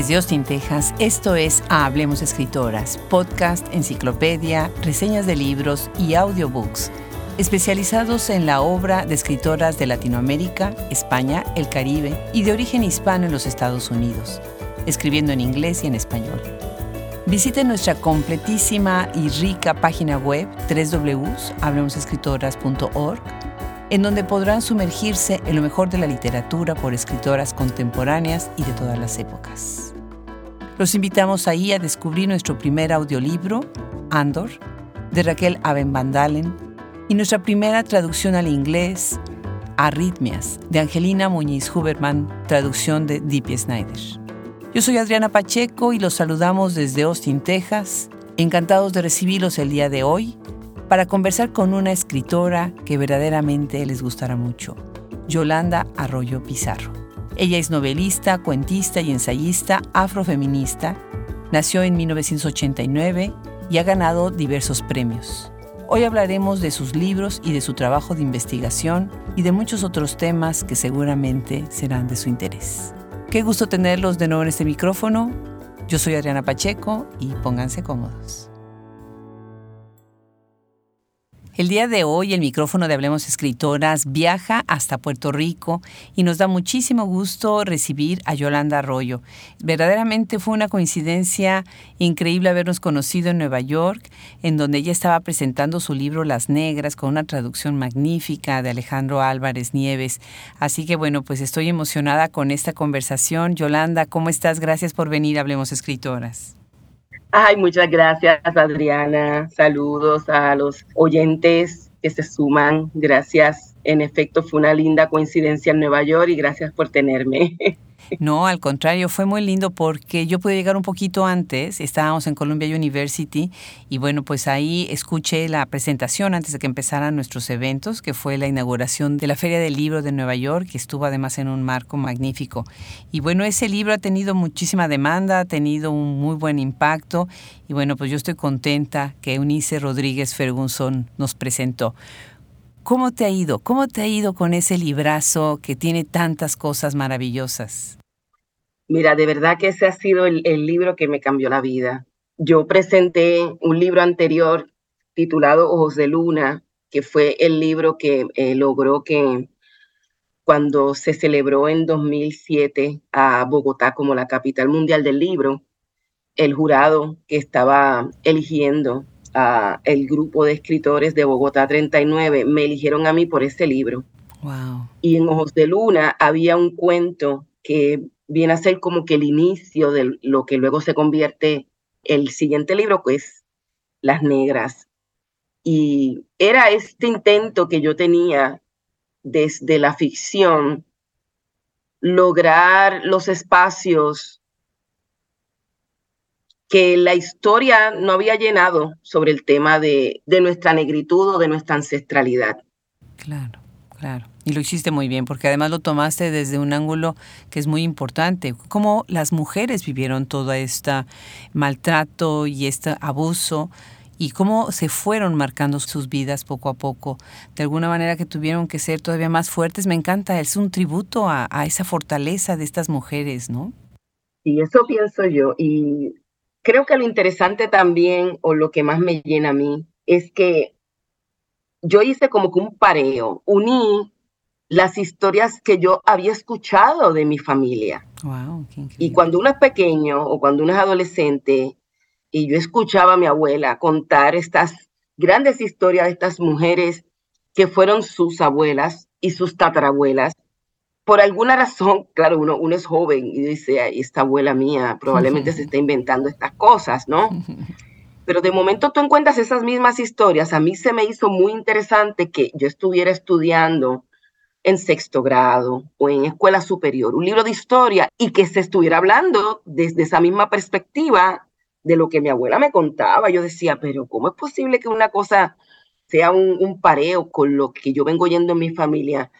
Desde Austin, Texas, esto es Hablemos Escritoras, podcast, enciclopedia, reseñas de libros y audiobooks, especializados en la obra de escritoras de Latinoamérica, España, el Caribe y de origen hispano en los Estados Unidos, escribiendo en inglés y en español. Visite nuestra completísima y rica página web www.hablemosescritoras.org en donde podrán sumergirse en lo mejor de la literatura por escritoras contemporáneas y de todas las épocas. Los invitamos ahí a descubrir nuestro primer audiolibro, Andor, de Raquel Abenbandalen, y nuestra primera traducción al inglés, Arritmias, de Angelina Muñiz Huberman, traducción de Dippie Snyder. Yo soy Adriana Pacheco y los saludamos desde Austin, Texas, encantados de recibirlos el día de hoy para conversar con una escritora que verdaderamente les gustará mucho, Yolanda Arroyo Pizarro. Ella es novelista, cuentista y ensayista afrofeminista. Nació en 1989 y ha ganado diversos premios. Hoy hablaremos de sus libros y de su trabajo de investigación y de muchos otros temas que seguramente serán de su interés. Qué gusto tenerlos de nuevo en este micrófono. Yo soy Adriana Pacheco y pónganse cómodos. El día de hoy el micrófono de Hablemos Escritoras viaja hasta Puerto Rico y nos da muchísimo gusto recibir a Yolanda Arroyo. Verdaderamente fue una coincidencia increíble habernos conocido en Nueva York, en donde ella estaba presentando su libro Las Negras con una traducción magnífica de Alejandro Álvarez Nieves. Así que bueno, pues estoy emocionada con esta conversación. Yolanda, ¿cómo estás? Gracias por venir Hablemos Escritoras. Ay, muchas gracias, Adriana. Saludos a los oyentes que se suman. Gracias. En efecto, fue una linda coincidencia en Nueva York y gracias por tenerme. No, al contrario, fue muy lindo porque yo pude llegar un poquito antes, estábamos en Columbia University y bueno, pues ahí escuché la presentación antes de que empezaran nuestros eventos, que fue la inauguración de la Feria del Libro de Nueva York, que estuvo además en un marco magnífico. Y bueno, ese libro ha tenido muchísima demanda, ha tenido un muy buen impacto y bueno, pues yo estoy contenta que Eunice Rodríguez Ferguson nos presentó. ¿Cómo te ha ido? ¿Cómo te ha ido con ese librazo que tiene tantas cosas maravillosas? Mira, de verdad que ese ha sido el, libro que me cambió la vida. Yo presenté un libro anterior titulado Ojos de Luna, que fue el libro que eh, logró que cuando se celebró en 2007 a Bogotá como la capital mundial del libro, el jurado que estaba eligiendo a el grupo de escritores de Bogotá 39 me eligieron a mí por ese libro. Wow. Y en Ojos de Luna había un cuento que viene a ser como que el inicio de lo que luego se convierte el siguiente libro, pues Las Negras. Y era este intento que yo tenía desde la ficción, lograr los espacios que la historia no había llenado sobre el tema de, de nuestra negritud o de nuestra ancestralidad. Claro, claro. Y lo hiciste muy bien, porque además lo tomaste desde un ángulo que es muy importante, cómo las mujeres vivieron todo este maltrato y este abuso y cómo se fueron marcando sus vidas poco a poco, de alguna manera que tuvieron que ser todavía más fuertes. Me encanta, es un tributo a, a esa fortaleza de estas mujeres, ¿no? Y eso pienso yo. Y creo que lo interesante también, o lo que más me llena a mí, es que yo hice como que un pareo, uní las historias que yo había escuchado de mi familia. y cuando uno es pequeño o cuando uno es adolescente y yo escuchaba a mi abuela contar estas grandes historias de estas mujeres que fueron sus abuelas y sus tatarabuelas, por alguna razón, claro, uno, uno es joven y dice, esta abuela mía probablemente se está inventando estas cosas, ¿no? Pero de momento tú encuentras esas mismas historias. A mí se me hizo muy interesante que yo estuviera estudiando en sexto grado o en escuela superior, un libro de historia y que se estuviera hablando desde esa misma perspectiva de lo que mi abuela me contaba. Yo decía, pero ¿cómo es posible que una cosa sea un, pareo con lo que yo vengo oyendo en mi familia?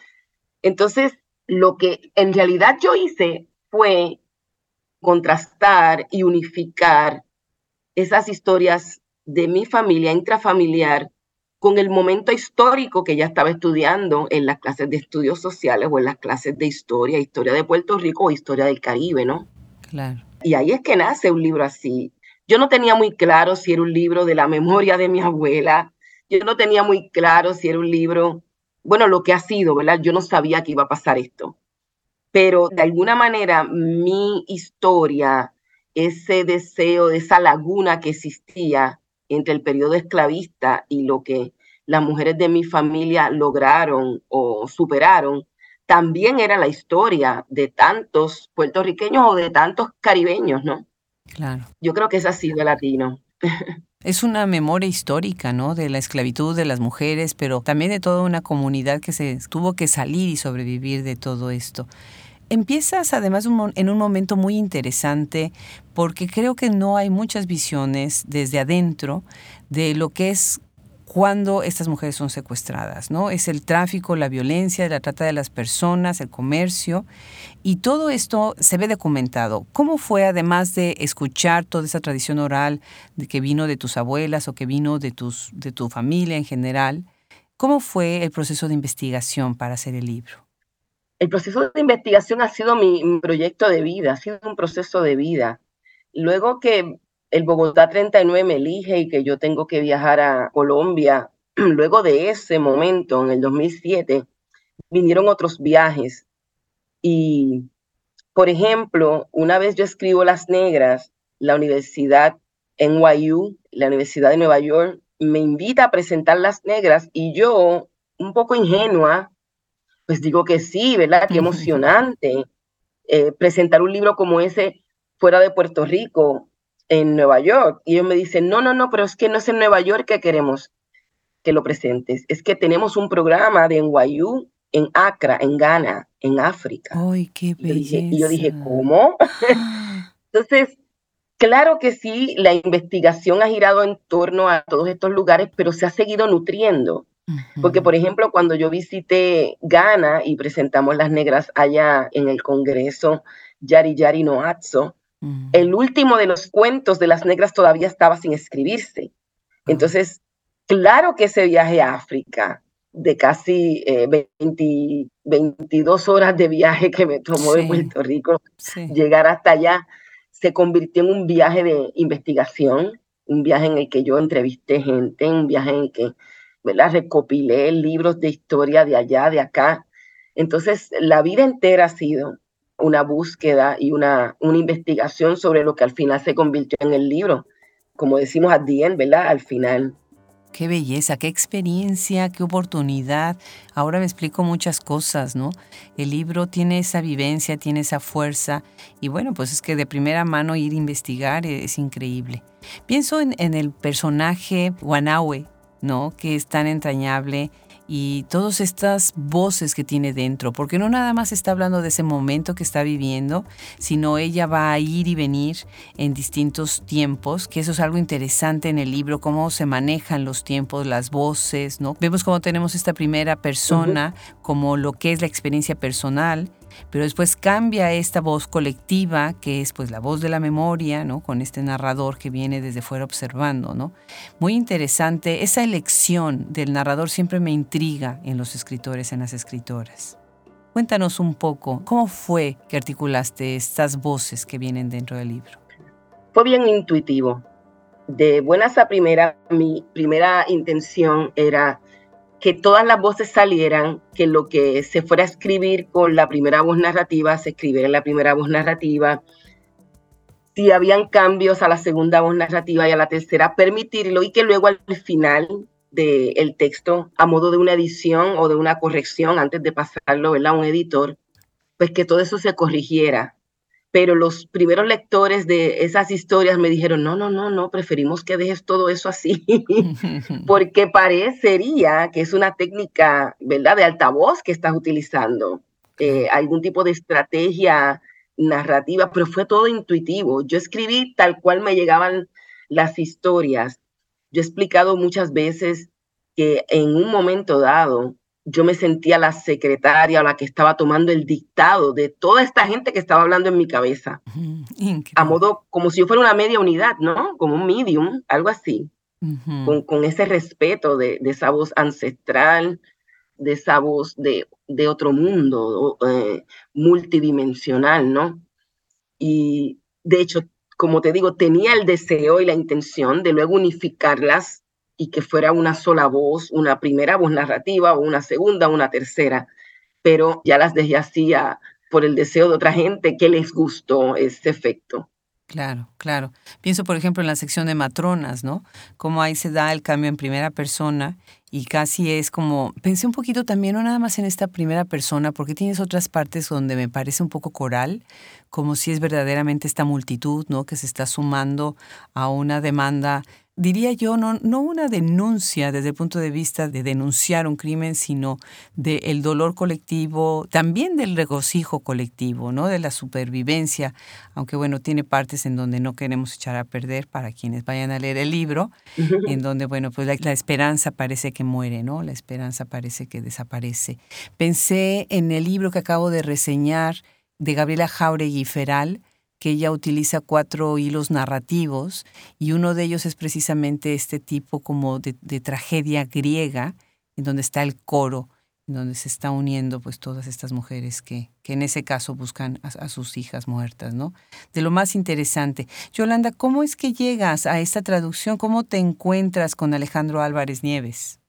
Entonces, lo que en realidad yo hice fue contrastar y unificar esas historias de mi familia intrafamiliar con el momento histórico que ella estaba estudiando en las clases de estudios sociales o en las clases de historia, historia de Puerto Rico o historia del Caribe, ¿no? Claro, Y ahí es que nace un libro así. Yo no tenía muy claro si era un libro de la memoria de mi abuela, yo no tenía muy claro si era un libro, bueno, lo que ha sido, ¿verdad? Yo no sabía que iba a pasar esto. Pero de alguna manera mi historia, ese deseo, de esa laguna que existía entre el periodo esclavista y lo que las mujeres de mi familia lograron o superaron, también era la historia de tantos puertorriqueños o de tantos caribeños, ¿no? Claro. Yo creo que es así de latino. Es una memoria histórica, ¿no? De la esclavitud de las mujeres, pero también de toda una comunidad que se tuvo que salir y sobrevivir de todo esto. Empiezas además en un momento muy interesante porque creo que no hay muchas visiones desde adentro de lo que es cuando estas mujeres son secuestradas, ¿no? Es el tráfico, la violencia, la trata de las personas, el comercio, y todo esto se ve documentado. ¿Cómo fue, además de escuchar toda esa tradición oral de que vino de tus abuelas o que vino de, tus, de tu familia en general, cómo fue el proceso de investigación para hacer el libro? El proceso de investigación ha sido mi, proyecto de vida, ha sido un proceso de vida. Luego que el Bogotá 39 me elige y que yo tengo que viajar a Colombia, luego de ese momento, en el 2007, vinieron otros viajes. Y, por ejemplo, una vez yo escribo Las Negras, la Universidad NYU, la Universidad de Nueva York, me invita a presentar Las Negras y yo, un poco ingenua, pues digo que sí, ¿verdad? Qué emocionante eh, presentar un libro como ese fuera de Puerto Rico en Nueva York. Y ellos me dicen, no, no, no, pero es que no es en Nueva York que queremos que lo presentes. Es que tenemos un programa de NYU en Accra, en Ghana, en África. ¡Ay, qué belleza! Y yo dije, ¿cómo? Entonces, claro que sí, la investigación ha girado en torno a todos estos lugares, pero se ha seguido nutriendo. Porque, por ejemplo, cuando yo visité Ghana y presentamos las negras allá en el Congreso Yari Yari Noatso, el último de los cuentos de las negras todavía estaba sin escribirse. Entonces, claro que ese viaje a África, de casi 22 eh, horas de viaje que me tomó de Puerto Rico, llegar hasta allá, se convirtió en un viaje de investigación, un viaje en el que yo entrevisté gente, un viaje en el que ¿verdad? recopilé libros de historia de allá, de acá. Entonces, la vida entera ha sido una búsqueda y una, una investigación sobre lo que al final se convirtió en el libro. Como decimos a Dien, ¿verdad? Al final. Qué belleza, qué experiencia, qué oportunidad. Ahora me explico muchas cosas, ¿no? El libro tiene esa vivencia, tiene esa fuerza y bueno, pues es que de primera mano ir a investigar es, increíble. Pienso en, en el personaje Guanawe, ¿no? Que es tan entrañable y todas estas voces que tiene dentro, porque no nada más está hablando de ese momento que está viviendo, sino ella va a ir y venir en distintos tiempos, que eso es algo interesante en el libro, cómo se manejan los tiempos, las voces, ¿no? Vemos cómo tenemos esta primera persona como lo que es la experiencia personal, pero después cambia esta voz colectiva, que es pues la voz de la memoria, ¿no? Con este narrador que viene desde fuera observando, ¿no? Muy interesante, esa elección del narrador siempre me intriga en los escritores, en las escritoras. Cuéntanos un poco, ¿cómo fue que articulaste estas voces que vienen dentro del libro? Fue bien intuitivo. De buenas a primera, mi primera intención era que todas las voces salieran, que lo que se fuera a escribir con la primera voz narrativa se escribiera en la primera voz narrativa. Si habían cambios a la segunda voz narrativa y a la tercera, permitirlo y que luego al final del texto, a modo de una edición o de una corrección, antes de pasarlo a un editor, pues que todo eso se corrigiera pero los primeros lectores de esas historias me dijeron, no, no, no, no, preferimos que dejes todo eso así, porque parecería que es una técnica, ¿verdad?, de altavoz que estás utilizando, eh, algún tipo de estrategia narrativa, pero fue todo intuitivo. Yo escribí tal cual me llegaban las historias. Yo he explicado muchas veces que en un momento dado, yo me sentía la secretaria o la que estaba tomando el dictado de toda esta gente que estaba hablando en mi cabeza. A modo, como si yo fuera una media unidad, ¿no? Como un medium, algo así. con, ese respeto de, esa voz ancestral, de esa voz de, otro mundo, eh, multidimensional, ¿no? Y de hecho, como te digo, tenía el deseo y la intención de luego unificarlas y que fuera una sola voz, una primera voz narrativa o una segunda, una tercera, pero ya las dejé así por el deseo de otra gente que les gustó ese efecto. Claro, claro. Pienso, por ejemplo, en la sección de matronas, ¿no? Cómo ahí se da el cambio en primera persona y casi es como, pensé un poquito también, no nada más en esta primera persona, porque tienes otras partes donde me parece un poco coral, como si es verdaderamente esta multitud, ¿no? Que se está sumando a una demanda diría yo, no, no una denuncia desde el punto de vista de denunciar un crimen, sino del dolor colectivo, también del regocijo colectivo, ¿no? de la supervivencia, aunque bueno, tiene partes en donde no queremos echar a perder para quienes vayan a leer el libro, en donde, bueno, pues la, la esperanza parece que muere, ¿no? La esperanza parece que desaparece. Pensé en el libro que acabo de reseñar de Gabriela Jauregui Feral, que ella utiliza cuatro hilos narrativos y uno de ellos es precisamente este tipo como de, tragedia griega, en donde está el coro, en donde se está uniendo pues todas estas mujeres que, que en ese caso buscan a, sus hijas muertas, ¿no? De lo más interesante. Yolanda, ¿cómo es que llegas a esta traducción? ¿Cómo te encuentras con Alejandro Álvarez Nieves?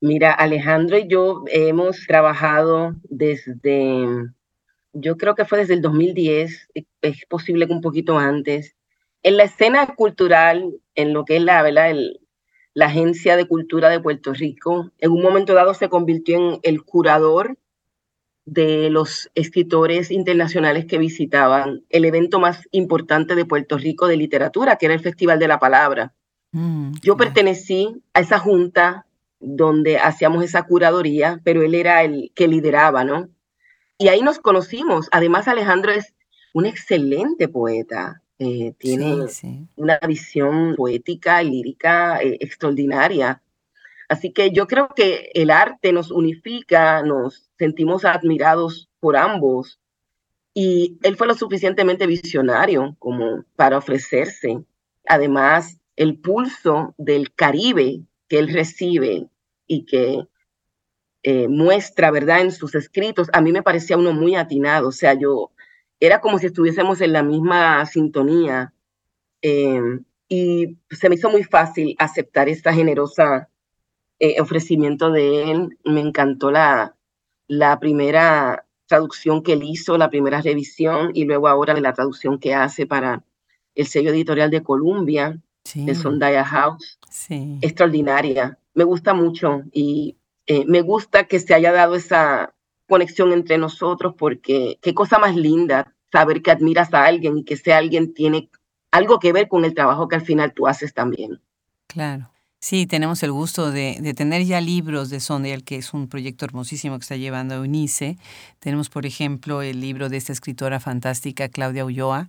Mira, Alejandro y yo hemos trabajado desde yo creo que fue desde el 2010, es posible que un poquito antes, en la escena cultural, en lo que es la, ¿verdad? la Agencia de Cultura de Puerto Rico, en un momento dado se convirtió en el curador de los escritores internacionales que visitaban el evento más importante de Puerto Rico de literatura, que era el Festival de la Palabra. Mm, yo pertenecí a esa junta donde hacíamos esa curaduría, pero él era el que lideraba, ¿no? Y ahí nos conocimos. Además, Alejandro es un excelente poeta. Eh, tiene una visión poética y lírica eh, extraordinaria. Así que yo creo que el arte nos unifica, nos sentimos admirados por ambos. Y él fue lo suficientemente visionario como para ofrecerse. Además, el pulso del Caribe que él recibe y que eh, muestra, ¿verdad? En sus escritos, a mí me parecía uno muy atinado, o sea, yo, era como si estuviésemos en la misma sintonía em, y se me hizo muy fácil aceptar esta generosa eh, ofrecimiento de él. Me encantó la, la primera traducción que él hizo, la primera revisión y luego ahora la traducción que hace para el sello editorial de Columbia, de Sondaya House. Sí. Extraordinaria. Me gusta mucho y eh, me gusta que se haya dado esa conexión entre nosotros porque qué cosa más linda saber que admiras a alguien y que ese alguien tiene algo que ver con el trabajo que al final tú haces también. Claro. Sí, tenemos el gusto de, tener ya libros de Sondial, que es un proyecto hermosísimo que está llevando Eunice. Tenemos, por ejemplo, el libro de esta escritora fantástica, Claudia Ulloa,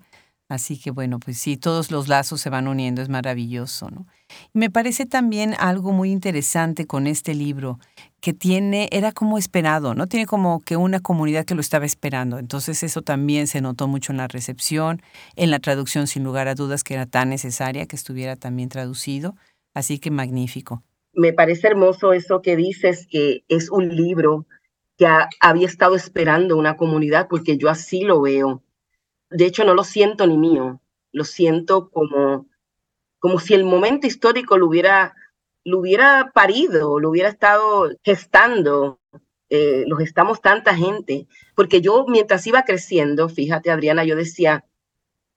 Así que bueno, pues sí, todos los lazos se van uniendo, es maravilloso, ¿no? Y me parece también algo muy interesante con este libro, que tiene, era como esperado, ¿no? Tiene como que una comunidad que lo estaba esperando. Entonces eso también se notó mucho en la recepción, en la traducción, sin lugar a dudas, que era tan necesaria que estuviera también traducido. Así que magnífico. Me parece hermoso eso que dices, que es un libro que había estado esperando una comunidad, porque yo así lo veo de hecho no lo siento ni mío, lo siento como, como si el momento histórico lo hubiera, lo hubiera parido, lo hubiera estado gestando. Eh, los estamos tanta gente, porque yo mientras iba creciendo, fíjate Adriana, yo decía,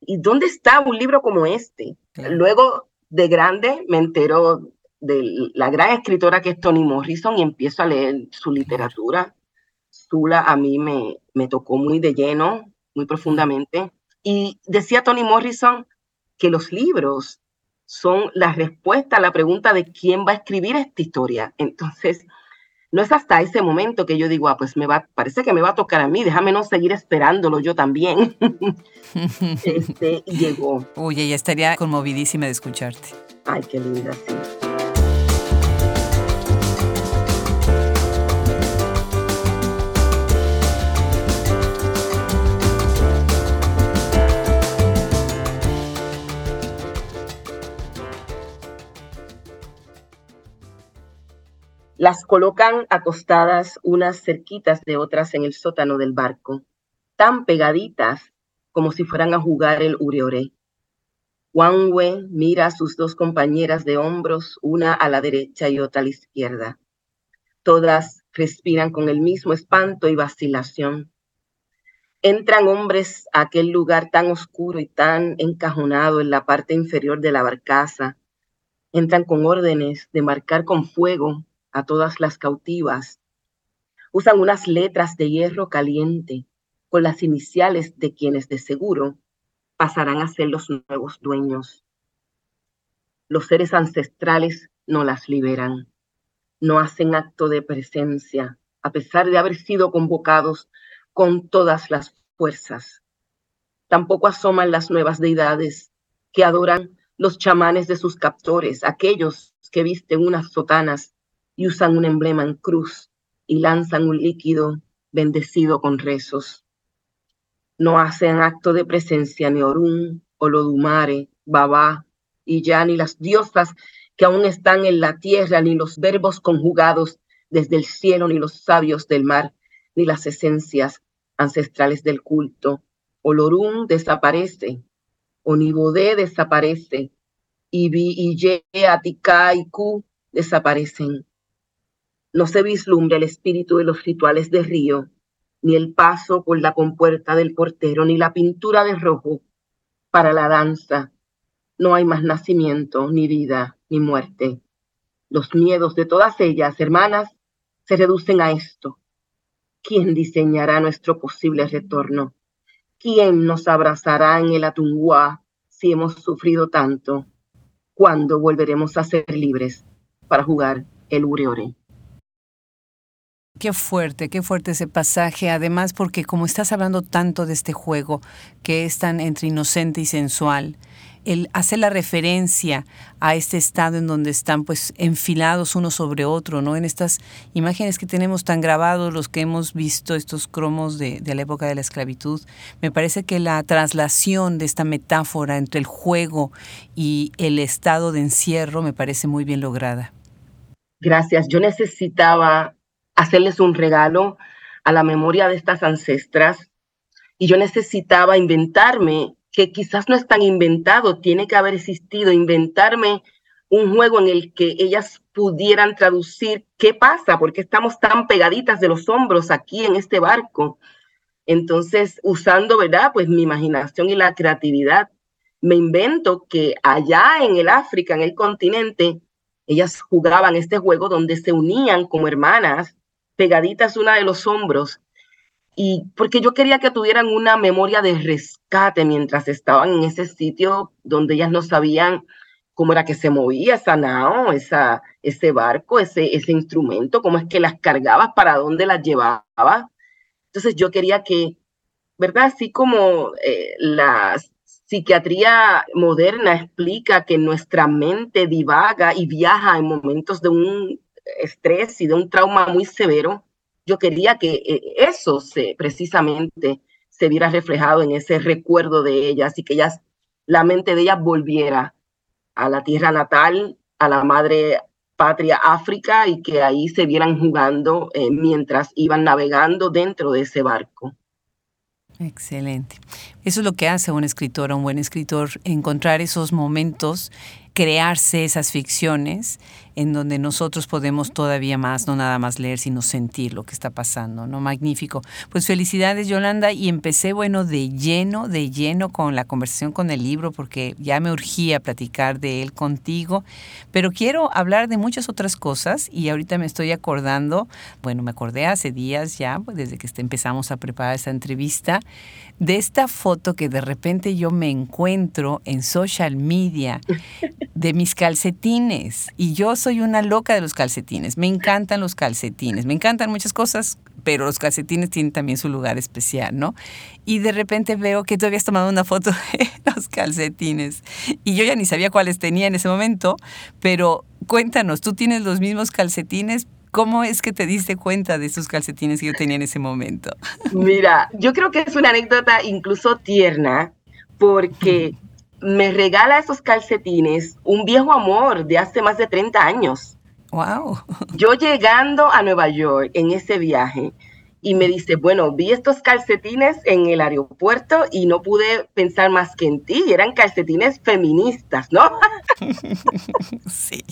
¿y dónde está un libro como este? Luego de grande me entero de la gran escritora que es Toni Morrison y empiezo a leer su literatura. Sula a mí me, me tocó muy de lleno, muy profundamente. Y decía Toni Morrison que los libros son la respuesta a la pregunta de quién va a escribir esta historia. Entonces, no es hasta ese momento que yo digo, ah, pues me va, parece que me va a tocar a mí, déjame no seguir esperándolo yo también. este, llegó. Uy, ella estaría conmovidísima de escucharte. Ay, qué linda, sí. Las colocan acostadas unas cerquitas de otras en el sótano del barco, tan pegaditas como si fueran a jugar el uriore. Wangwe mira a sus dos compañeras de hombros, una a la derecha y otra a la izquierda. Todas respiran con el mismo espanto y vacilación. Entran hombres a aquel lugar tan oscuro y tan encajonado en la parte inferior de la barcaza. Entran con órdenes de marcar con fuego a todas las cautivas. Usan unas letras de hierro caliente con las iniciales de quienes de seguro pasarán a ser los nuevos dueños. Los seres ancestrales no las liberan, no hacen acto de presencia, a pesar de haber sido convocados con todas las fuerzas. Tampoco asoman las nuevas deidades que adoran los chamanes de sus captores, aquellos que visten unas sotanas y usan un emblema en cruz y lanzan un líquido bendecido con rezos. No hacen acto de presencia ni Orún, Olodumare, Babá y ya ni las diosas que aún están en la tierra, ni los verbos conjugados desde el cielo, ni los sabios del mar, ni las esencias ancestrales del culto. Olorún desaparece, Onibodé desaparece, Ibi, Iye, Atika y Ku desaparecen. No se vislumbra el espíritu de los rituales de río, ni el paso por la compuerta del portero, ni la pintura de rojo para la danza. No hay más nacimiento, ni vida, ni muerte. Los miedos de todas ellas, hermanas, se reducen a esto, ¿Quién diseñará nuestro posible retorno? ¿Quién nos abrazará en el Atunguá si hemos sufrido tanto? ¿Cuándo volveremos a ser libres para jugar el Uriore? Qué fuerte, qué fuerte ese pasaje. Además, porque como estás hablando tanto de este juego que es tan entre inocente y sensual, el hacer la referencia a este estado en donde están pues enfilados uno sobre otro, ¿no? En estas imágenes que tenemos tan grabados, los que hemos visto, estos cromos de, de la época de la esclavitud, me parece que la traslación de esta metáfora entre el juego y el estado de encierro me parece muy bien lograda. Gracias. Yo necesitaba hacerles un regalo a la memoria de estas ancestras y yo necesitaba inventarme que quizás no es tan inventado, tiene que haber existido, inventarme un juego en el que ellas pudieran traducir qué pasa, porque estamos tan pegaditas de los hombros aquí en este barco. Entonces, usando, ¿verdad? Pues mi imaginación y la creatividad, me invento que allá en el África, en el continente, ellas jugaban este juego donde se unían como hermanas, pegaditas una de los hombros, y porque yo quería que tuvieran una memoria de rescate mientras estaban en ese sitio donde ellas no sabían cómo era que se movía esa nao, esa, ese barco, ese, ese instrumento, cómo es que las cargabas, para dónde las llevaba. Entonces yo quería que, ¿verdad? Así como eh, la psiquiatría moderna explica que nuestra mente divaga y viaja en momentos de un estrés y de un trauma muy severo, yo quería que eh, eso se, precisamente se viera reflejado en ese recuerdo de ellas y que ellas, la mente de ellas volviera a la tierra natal, a la madre patria África y que ahí se vieran jugando eh, mientras iban navegando dentro de ese barco. Excelente. Eso es lo que hace un escritor, un buen escritor, encontrar esos momentos crearse esas ficciones en donde nosotros podemos todavía más, no nada más leer, sino sentir lo que está pasando, ¿no? Magnífico. Pues felicidades, Yolanda, y empecé, bueno, de lleno, de lleno con la conversación con el libro, porque ya me urgía platicar de él contigo, pero quiero hablar de muchas otras cosas y ahorita me estoy acordando, bueno, me acordé hace días ya, pues desde que empezamos a preparar esta entrevista, de esta foto que de repente yo me encuentro en social media de mis calcetines. Y yo soy una loca de los calcetines. Me encantan los calcetines. Me encantan muchas cosas, pero los calcetines tienen también su lugar especial, ¿no? Y de repente veo que tú habías tomado una foto de los calcetines. Y yo ya ni sabía cuáles tenía en ese momento, pero cuéntanos, ¿tú tienes los mismos calcetines? ¿Cómo es que te diste cuenta de esos calcetines que yo tenía en ese momento? Mira, yo creo que es una anécdota incluso tierna, porque me regala esos calcetines un viejo amor de hace más de 30 años. Wow. Yo llegando a Nueva York en ese viaje y me dice, bueno, vi estos calcetines en el aeropuerto y no pude pensar más que en ti, y eran calcetines feministas, ¿no? Sí.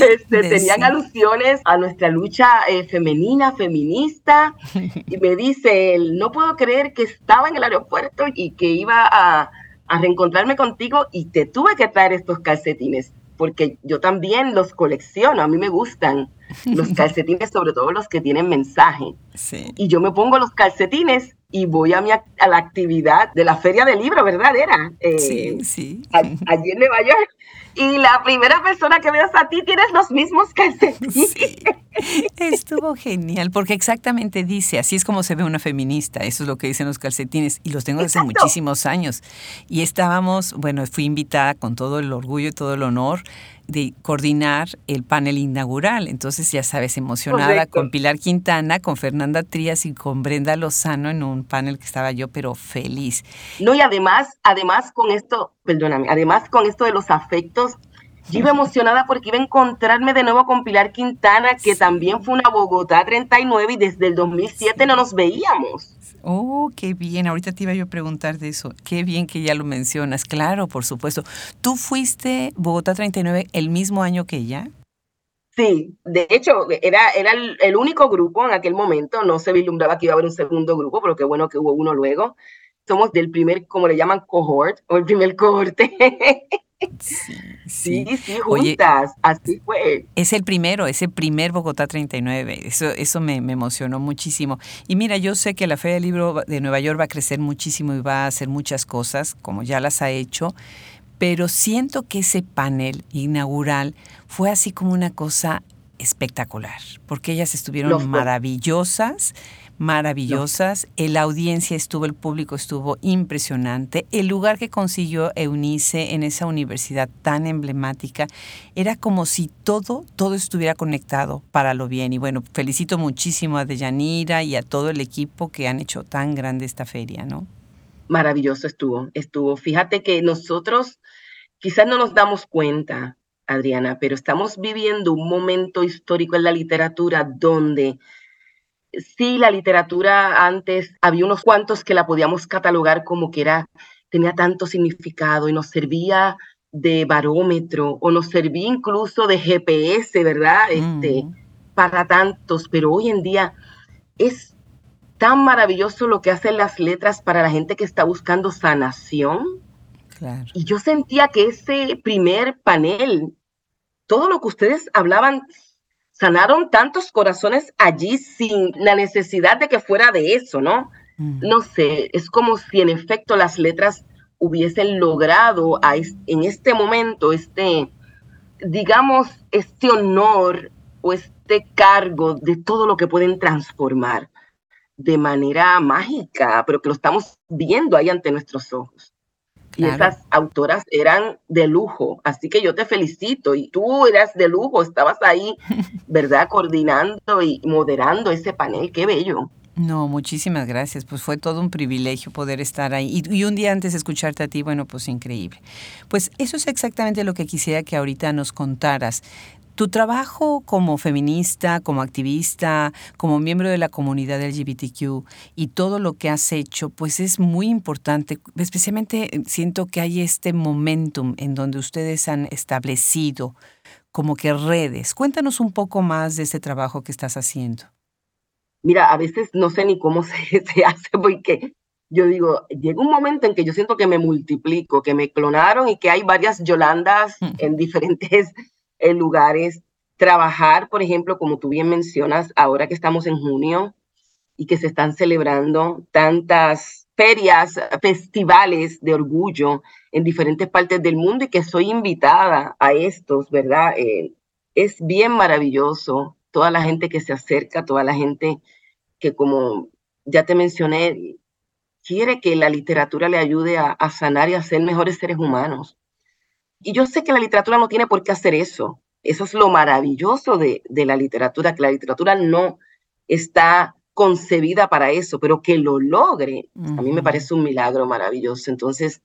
Este, tenían alusiones a nuestra lucha eh, femenina, feminista, y me dice, no puedo creer que estaba en el aeropuerto y que iba a, a reencontrarme contigo y te tuve que traer estos calcetines porque yo también los colecciono, a mí me gustan los calcetines, sobre todo los que tienen mensaje. Y yo me pongo los calcetines y voy a, mi, a la actividad de la feria del libro, ¿verdad? Era eh, sí, sí. allí en Nueva York. Y la primera persona que veas a ti tienes los mismos calcetines. Estuvo genial, porque exactamente dice, así es como se ve una feminista, eso es lo que dicen los calcetines, y los tengo desde muchísimos años. Y estábamos, bueno, fui invitada con todo el orgullo y todo el honor de coordinar el panel inaugural. Entonces, ya sabes, emocionada con Pilar Quintana, con Fernanda Trías y con Brenda Lozano en un panel que estaba yo, pero feliz. No, y además, además con esto, perdóname, además con esto de los afectos, yo iba emocionada porque iba a encontrarme de nuevo con Pilar Quintana, que también fue una Bogotá 39 y desde el 2007 no nos veíamos. Oh, qué bien. Ahorita te iba yo a preguntar de eso. Qué bien que ya lo mencionas. Claro, por supuesto. ¿Tú fuiste Bogotá 39 el mismo año que ella? Sí, de hecho, era, era el, único grupo en aquel momento. No se vislumbraba que iba a haber un segundo grupo, pero qué bueno que hubo uno luego. Somos del primer, como le llaman, cohort, o el primer cohorte. Sí, sí, juntas, así fue. Es el primero, es el primer Bogotá 39, eso, eso me, me, emocionó muchísimo. Y mira, yo sé que la Feria del Libro de Nueva York va a crecer muchísimo y va a hacer muchas cosas, como ya las ha hecho, pero siento que ese panel inaugural fue así como una cosa espectacular, porque ellas estuvieron maravillosas maravillosas. La audiencia estuvo, el público estuvo impresionante. El lugar que consiguió Eunice en esa universidad tan emblemática era como si todo, todo estuviera conectado para lo bien. Y bueno, felicito muchísimo a Deyanira y a todo el equipo que han hecho tan grande esta feria, ¿no? Maravilloso estuvo, estuvo. Fíjate que nosotros quizás no nos damos cuenta, Adriana, pero estamos viviendo un momento histórico en la literatura donde sí, la literatura antes había unos cuantos que la podíamos catalogar como que era, tenía tanto significado y nos servía de barómetro o nos servía incluso de GPS, ¿verdad? Este, para tantos, pero hoy en día es tan maravilloso lo que hacen las letras para la gente que está buscando sanación. Y yo sentía que ese primer panel, todo lo que ustedes hablaban sanaron tantos corazones allí sin la necesidad de que fuera de eso, ¿no? Mm. No sé, es como si en efecto las letras hubiesen logrado en este momento, este, digamos, este honor o este cargo de todo lo que pueden transformar de manera mágica, pero que lo estamos viendo ahí ante nuestros ojos. Y esas autoras eran de lujo, así que yo te felicito y tú eras de lujo, estabas ahí, ¿verdad? Coordinando y moderando ese panel, qué bello. No, muchísimas gracias. Pues fue todo un privilegio poder estar ahí. Y, y, un día antes de escucharte a ti, bueno, pues increíble. Pues eso es exactamente lo que quisiera que ahorita nos contaras. Tu trabajo como feminista, como activista, como miembro de la comunidad LGBTQ y todo lo que has hecho, pues es muy importante. Especialmente eh, siento que hay este momentum en donde ustedes han establecido como que redes. Cuéntanos un poco más de este trabajo que estás haciendo. Mira, a veces no sé ni cómo se, se hace porque yo digo, llega un momento en que yo siento que me multiplico, que me clonaron y que hay varias Yolandas en diferentes en lugares, trabajar, por ejemplo, como tú bien mencionas, ahora que estamos en junio y que se están celebrando tantas ferias, festivales de orgullo en diferentes partes del mundo y que soy invitada a estos, ¿verdad? Eh, es bien maravilloso toda la gente que se acerca, toda la gente que como ya te mencioné, quiere que la literatura le ayude a, a sanar y a ser mejores seres humanos. Y yo sé que la literatura no tiene por qué hacer eso. Eso es lo maravilloso de, la literatura, que la literatura no está concebida para eso, pero que lo logre, a mí me parece un milagro maravilloso. Entonces,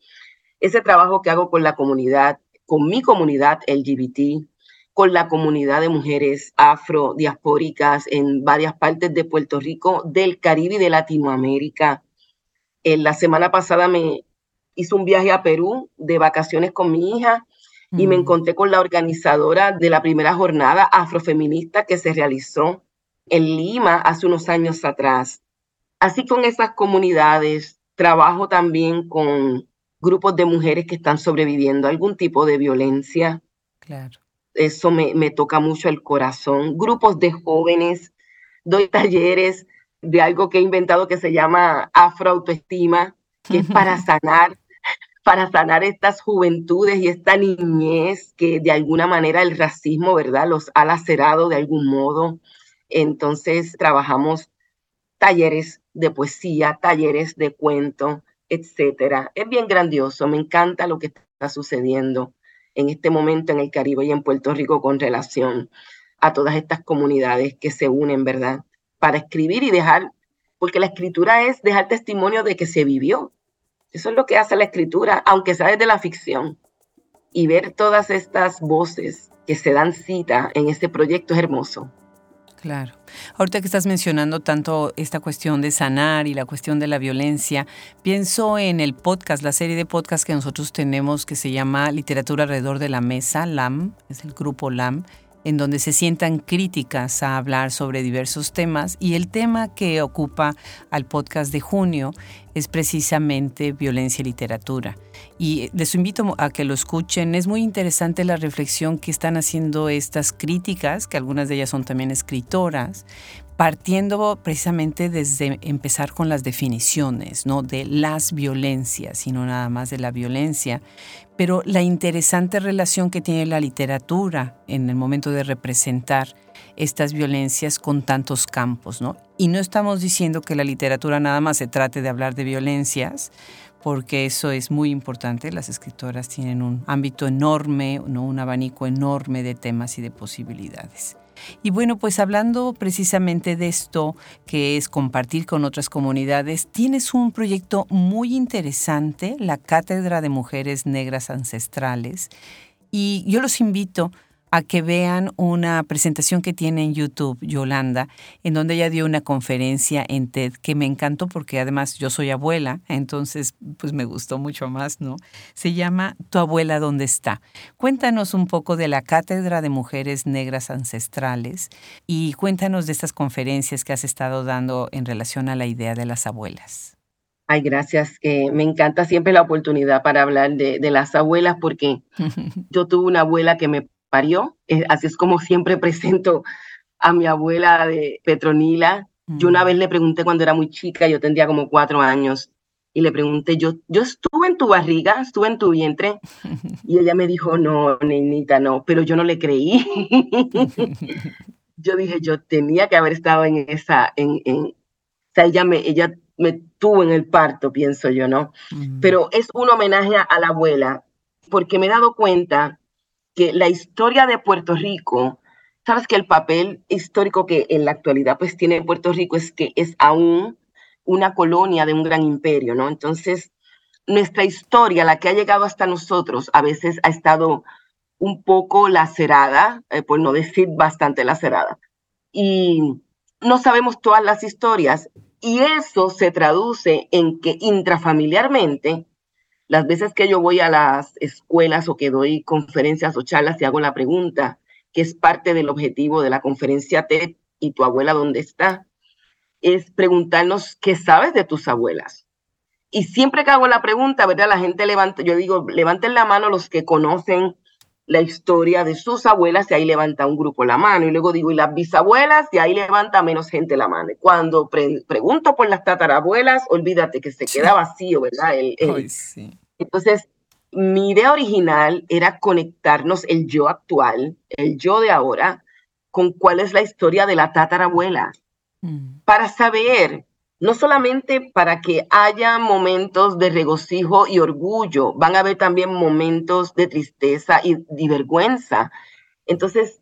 ese trabajo que hago con la comunidad, con mi comunidad LGBT, con la comunidad de mujeres afrodiaspóricas en varias partes de Puerto Rico, del Caribe y de Latinoamérica. En la semana pasada me hice un viaje a Perú de vacaciones con mi hija y me mm. encontré con la organizadora de la primera jornada afrofeminista que se realizó en Lima hace unos años atrás. Así con esas comunidades, trabajo también con grupos de mujeres que están sobreviviendo a algún tipo de violencia. Claro. Eso me, me toca mucho el corazón. Grupos de jóvenes, doy talleres de algo que he inventado que se llama afroautoestima, que es para sanar, para sanar estas juventudes y esta niñez que de alguna manera el racismo, ¿verdad?, los ha lacerado de algún modo. Entonces trabajamos talleres de poesía, talleres de cuento, etcétera. Es bien grandioso, me encanta lo que está sucediendo en este momento en el Caribe y en Puerto Rico con relación a todas estas comunidades que se unen, ¿verdad? Para escribir y dejar, porque la escritura es dejar testimonio de que se vivió. Eso es lo que hace la escritura, aunque sea desde la ficción. Y ver todas estas voces que se dan cita en este proyecto es hermoso. Claro. Ahorita que estás mencionando tanto esta cuestión de sanar y la cuestión de la violencia, pienso en el podcast, la serie de podcast que nosotros tenemos que se llama Literatura alrededor de la mesa, LAM, es el grupo LAM, en donde se sientan críticas a hablar sobre diversos temas y el tema que ocupa al podcast de junio es precisamente violencia y literatura. Y les invito a que lo escuchen. Es muy interesante la reflexión que están haciendo estas críticas, que algunas de ellas son también escritoras, partiendo precisamente desde empezar con las definiciones, ¿no? De las violencias, y no nada más de la violencia, pero la interesante relación que tiene la literatura en el momento de representar estas violencias con tantos campos, ¿no? Y no estamos diciendo que la literatura nada más se trate de hablar de violencias, porque eso es muy importante. Las escritoras tienen un ámbito enorme, ¿no? un abanico enorme de temas y de posibilidades. Y bueno, pues hablando precisamente de esto, que es compartir con otras comunidades, tienes un proyecto muy interesante, la Cátedra de Mujeres Negras Ancestrales. Y yo los invito a que vean una presentación que tiene en YouTube Yolanda, en donde ella dio una conferencia en TED que me encantó porque además yo soy abuela, entonces pues me gustó mucho más, ¿no? Se llama Tu abuela dónde está. Cuéntanos un poco de la Cátedra de Mujeres Negras Ancestrales y cuéntanos de estas conferencias que has estado dando en relación a la idea de las abuelas. Ay, gracias. me encanta siempre la oportunidad para hablar de, de las abuelas porque yo tuve una abuela que me parió. Así es como siempre presento a mi abuela de Petronila. Yo una mm. vez le pregunté cuando era muy chica, yo tendría como cuatro años, y le pregunté, yo, yo estuve en tu barriga, estuve en tu vientre, y ella me dijo, no, niñita, no, pero yo no le creí. yo dije, yo tenía que haber estado en esa, en, en, o sea, ella me, ella me tuvo en el parto, pienso yo, ¿no? Mm. Pero es un homenaje a la abuela, porque me he dado cuenta que la historia de Puerto Rico, sabes que el papel histórico que en la actualidad pues tiene Puerto Rico es que es aún una colonia de un gran imperio, ¿no? Entonces, nuestra historia, la que ha llegado hasta nosotros, a veces ha estado un poco lacerada, eh, por no decir bastante lacerada. Y no sabemos todas las historias y eso se traduce en que intrafamiliarmente las veces que yo voy a las escuelas o que doy conferencias o charlas y hago la pregunta, que es parte del objetivo de la conferencia TED y tu abuela dónde está, es preguntarnos qué sabes de tus abuelas. Y siempre que hago la pregunta, ¿verdad? La gente levanta, yo digo, levanten la mano los que conocen la historia de sus abuelas y ahí levanta un grupo la mano. Y luego digo, ¿y las bisabuelas? Y ahí levanta menos gente la mano. Cuando pregunto por las tatarabuelas, olvídate que se queda vacío, ¿verdad? sí. Entonces, mi idea original era conectarnos el yo actual, el yo de ahora, con cuál es la historia de la tatarabuela, mm. para saber, no solamente para que haya momentos de regocijo y orgullo, van a haber también momentos de tristeza y, y vergüenza. Entonces,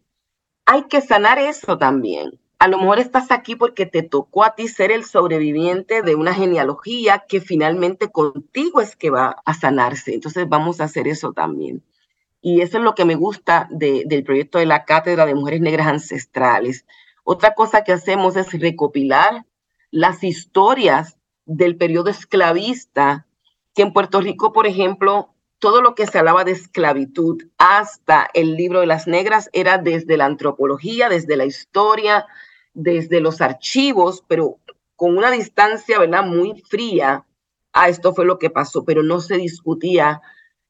hay que sanar eso también a lo mejor estás aquí porque te tocó a ti ser el sobreviviente de una genealogía que finalmente contigo es que va a sanarse. Entonces vamos a hacer eso también. Y eso es lo que me gusta del proyecto de la Cátedra de Mujeres Negras Ancestrales. Otra cosa que hacemos es recopilar las historias del periodo esclavista, que en Puerto Rico, por ejemplo, todo lo que se hablaba de esclavitud hasta el libro de las negras era desde la antropología, desde la historia, desde los archivos, pero con una distancia, ¿verdad? Muy fría. a esto fue lo que pasó, pero no se discutía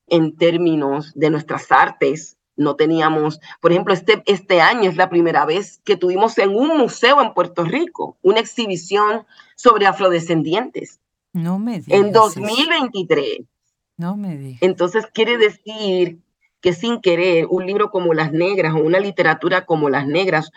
en términos de nuestras artes. No teníamos, por ejemplo, este, este año es la primera vez que tuvimos en un museo en Puerto Rico una exhibición sobre afrodescendientes. No me digas. En 2023. No me digas. Entonces quiere decir que sin querer un libro como Las Negras o una literatura como Las Negras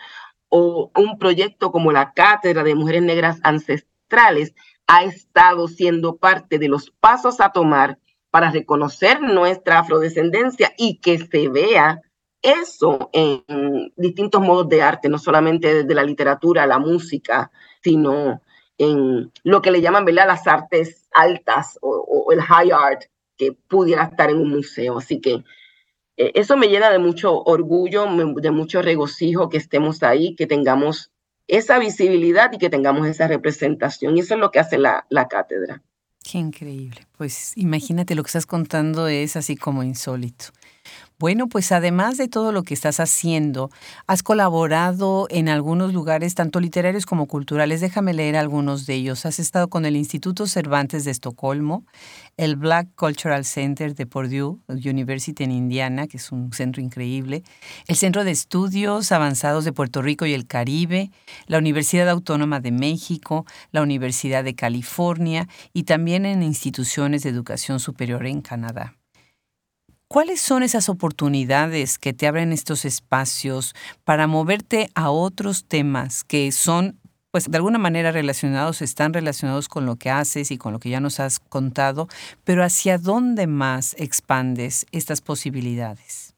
o un proyecto como la Cátedra de Mujeres Negras Ancestrales ha estado siendo parte de los pasos a tomar para reconocer nuestra afrodescendencia y que se vea eso en distintos modos de arte, no solamente desde la literatura, la música, sino en lo que le llaman ¿verdad? las artes altas o, el high art que pudiera estar en un museo. Así que eh, eso me llena de mucho orgullo, de mucho regocijo que estemos ahí, que tengamos esa visibilidad y que tengamos esa representación. Y eso es lo que hace la cátedra. Qué increíble. Pues imagínate lo que estás contando es así como insólito. Bueno, pues además de todo lo que estás haciendo, has colaborado en algunos lugares, tanto literarios como culturales. Déjame leer algunos de ellos. Has estado con el Instituto Cervantes de Estocolmo, el Black Cultural Center de Purdue University en Indiana, que es un centro increíble, el Centro de Estudios Avanzados de Puerto Rico y el Caribe, la Universidad Autónoma de México, la Universidad de California y también en instituciones de educación superior en Canadá. ¿Cuáles son esas oportunidades que te abren estos espacios para moverte a otros temas que son, pues de alguna manera relacionados, están relacionados con lo que haces y con lo que ya nos has contado, pero hacia dónde más expandes estas posibilidades?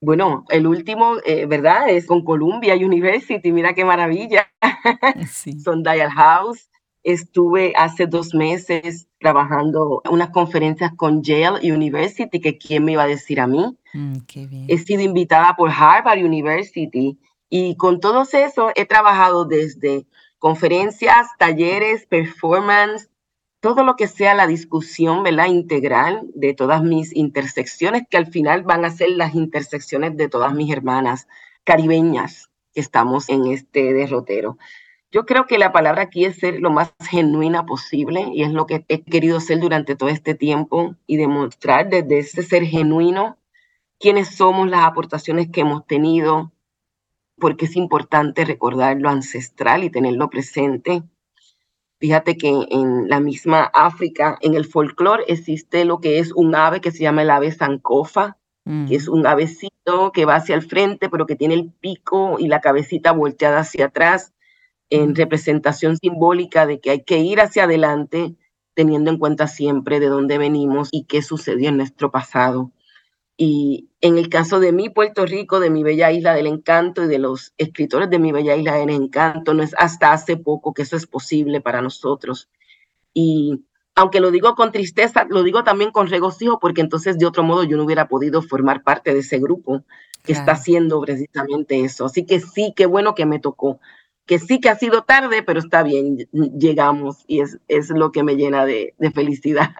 Bueno, el último, eh, ¿verdad? Es con Columbia University, mira qué maravilla. Son Dial House, Estuve hace dos meses trabajando unas conferencias con Yale University, que quién me iba a decir a mí. Mm, he sido invitada por Harvard University y con todos eso he trabajado desde conferencias, talleres, performance, todo lo que sea la discusión ¿verdad? integral de todas mis intersecciones, que al final van a ser las intersecciones de todas mis hermanas caribeñas que estamos en este derrotero. Yo creo que la palabra aquí es ser lo más genuina posible y es lo que he querido ser durante todo este tiempo y demostrar desde ese ser genuino quiénes somos, las aportaciones que hemos tenido, porque es importante recordar lo ancestral y tenerlo presente. Fíjate que en la misma África, en el folclore, existe lo que es un ave que se llama el ave sancofa, que es un avecito que va hacia el frente, pero que tiene el pico y la cabecita volteada hacia atrás en representación simbólica de que hay que ir hacia adelante teniendo en cuenta siempre de dónde venimos y qué sucedió en nuestro pasado. Y en el caso de mi Puerto Rico, de mi bella isla del encanto y de los escritores de mi bella isla del encanto, no es hasta hace poco que eso es posible para nosotros. Y aunque lo digo con tristeza, lo digo también con regocijo, porque entonces de otro modo yo no hubiera podido formar parte de ese grupo que está haciendo precisamente eso. Así que sí, qué bueno que me tocó que sí que ha sido tarde, pero está bien, llegamos y es, es lo que me llena de, de felicidad.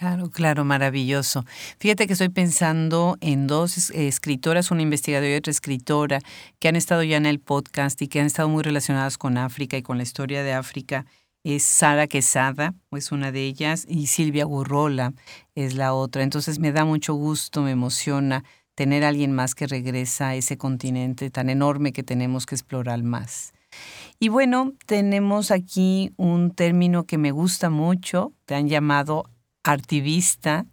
Claro, claro, maravilloso. Fíjate que estoy pensando en dos escritoras, una investigadora y otra escritora, que han estado ya en el podcast y que han estado muy relacionadas con África y con la historia de África. Es Sara Quesada, es una de ellas, y Silvia Gurrola es la otra. Entonces me da mucho gusto, me emociona tener a alguien más que regresa a ese continente tan enorme que tenemos que explorar más. Y bueno, tenemos aquí un término que me gusta mucho, te han llamado artivista.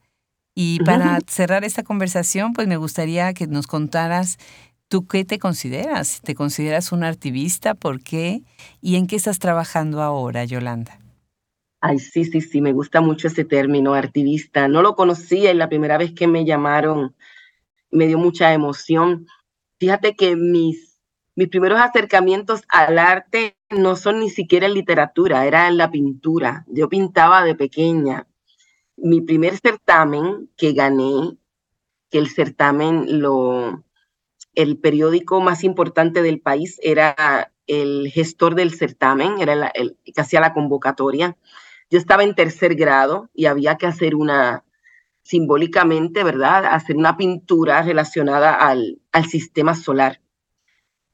Y para cerrar esta conversación, pues me gustaría que nos contaras tú qué te consideras. ¿Te consideras un artivista? ¿Por qué? ¿Y en qué estás trabajando ahora, Yolanda? Ay, sí, sí, sí, me gusta mucho ese término, artivista. No lo conocía y la primera vez que me llamaron me dio mucha emoción. Fíjate que mis, mis primeros acercamientos al arte no son ni siquiera en literatura, era en la pintura. Yo pintaba de pequeña. Mi primer certamen que gané que el certamen, lo, el periódico más importante del país era el gestor del certamen, era el que hacía la convocatoria. Yo estaba en tercer grado y había que hacer una, simbólicamente, ¿verdad?, hacer una pintura relacionada al, al sistema solar.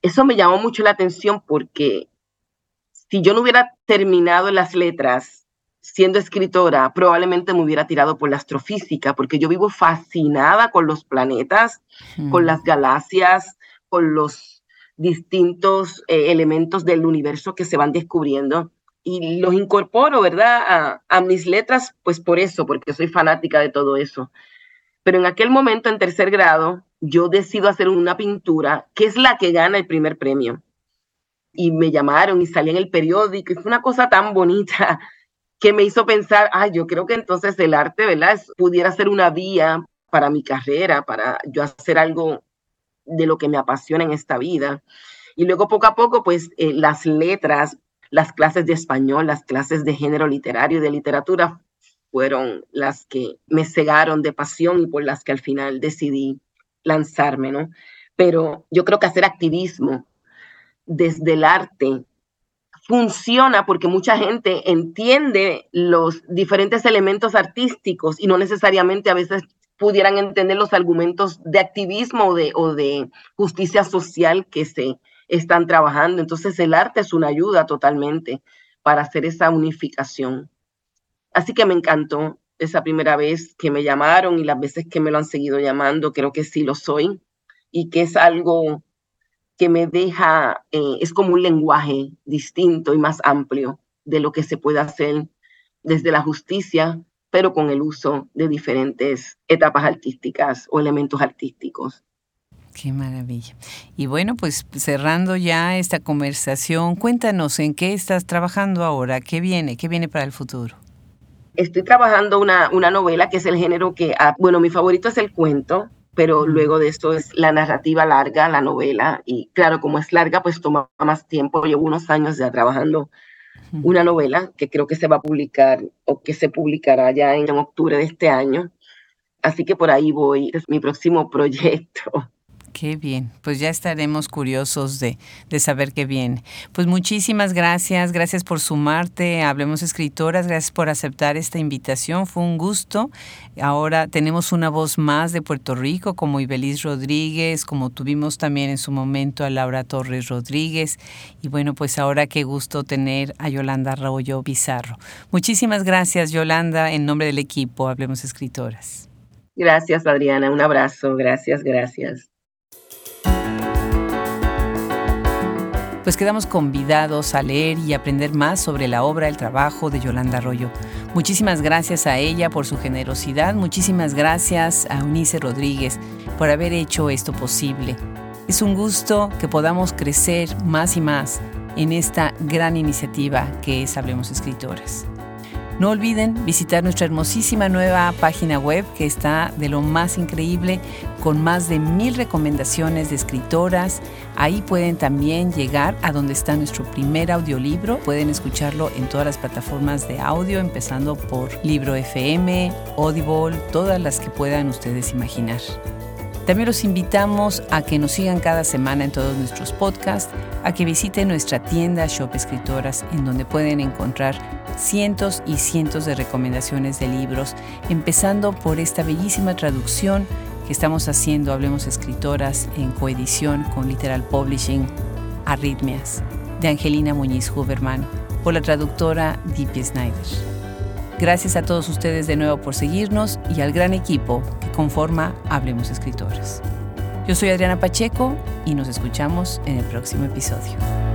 Eso me llamó mucho la atención porque si yo no hubiera terminado las letras siendo escritora, probablemente me hubiera tirado por la astrofísica, porque yo vivo fascinada con los planetas, con las galaxias, con los distintos eh, elementos del universo que se van descubriendo. Y los incorporo, ¿verdad?, a, mis letras, pues por eso, porque soy fanática de todo eso. Pero en aquel momento, en tercer grado, yo decido hacer una pintura que es la que gana el primer premio. Y me llamaron y salí en el periódico. Y fue una cosa tan bonita que me hizo pensar, ay, yo creo que entonces el arte, ¿verdad? pudiera ser una vía para mi carrera, para yo hacer algo de lo que me apasiona en esta vida. Y luego poco a poco, pues eh, las letras, las clases de español, las clases de género literario y de literatura fueron las que me cegaron de pasión y por las que al final decidí lanzarme, ¿no? Pero yo creo que hacer activismo desde el arte funciona porque mucha gente entiende los diferentes elementos artísticos y no necesariamente a veces pudieran entender los argumentos de activismo o de, o de justicia social que se están trabajando. Entonces el arte es una ayuda totalmente para hacer esa unificación. Así que me encantó esa primera vez que me llamaron y las veces que me lo han seguido llamando, creo que sí lo soy y que es algo que me deja, eh, es como un lenguaje distinto y más amplio de lo que se puede hacer desde la justicia, pero con el uso de diferentes etapas artísticas o elementos artísticos. Qué maravilla. Y bueno, pues cerrando ya esta conversación, cuéntanos en qué estás trabajando ahora, qué viene, qué viene para el futuro. Estoy trabajando una, una novela que es el género que, ah, bueno, mi favorito es el cuento, pero luego de esto es la narrativa larga, la novela, y claro, como es larga, pues toma más tiempo. Llevo unos años ya trabajando una novela que creo que se va a publicar o que se publicará ya en octubre de este año. Así que por ahí voy, es mi próximo proyecto. Qué bien, pues ya estaremos curiosos de, de, saber qué viene. Pues muchísimas gracias, gracias por sumarte, Hablemos Escritoras, gracias por aceptar esta invitación, fue un gusto. Ahora tenemos una voz más de Puerto Rico, como Ibeliz Rodríguez, como tuvimos también en su momento a Laura Torres Rodríguez. Y bueno, pues ahora qué gusto tener a Yolanda Arroyo Pizarro. Muchísimas gracias, Yolanda, en nombre del equipo Hablemos Escritoras. Gracias, Adriana, un abrazo, gracias, gracias. Pues quedamos convidados a leer y aprender más sobre la obra, el trabajo de Yolanda Arroyo. Muchísimas gracias a ella por su generosidad, muchísimas gracias a Unice Rodríguez por haber hecho esto posible. Es un gusto que podamos crecer más y más en esta gran iniciativa que es Hablemos Escritoras. No olviden visitar nuestra hermosísima nueva página web que está de lo más increíble con más de mil recomendaciones de escritoras. Ahí pueden también llegar a donde está nuestro primer audiolibro. Pueden escucharlo en todas las plataformas de audio, empezando por Libro FM, Audible, todas las que puedan ustedes imaginar. También los invitamos a que nos sigan cada semana en todos nuestros podcasts, a que visiten nuestra tienda Shop Escritoras, en donde pueden encontrar cientos y cientos de recomendaciones de libros, empezando por esta bellísima traducción que estamos haciendo, Hablemos Escritoras, en coedición con Literal Publishing, Arritmias, de Angelina Muñiz Huberman, por la traductora Deepy Snyder. Gracias a todos ustedes de nuevo por seguirnos y al gran equipo que conforma Hablemos Escritores. Yo soy Adriana Pacheco y nos escuchamos en el próximo episodio.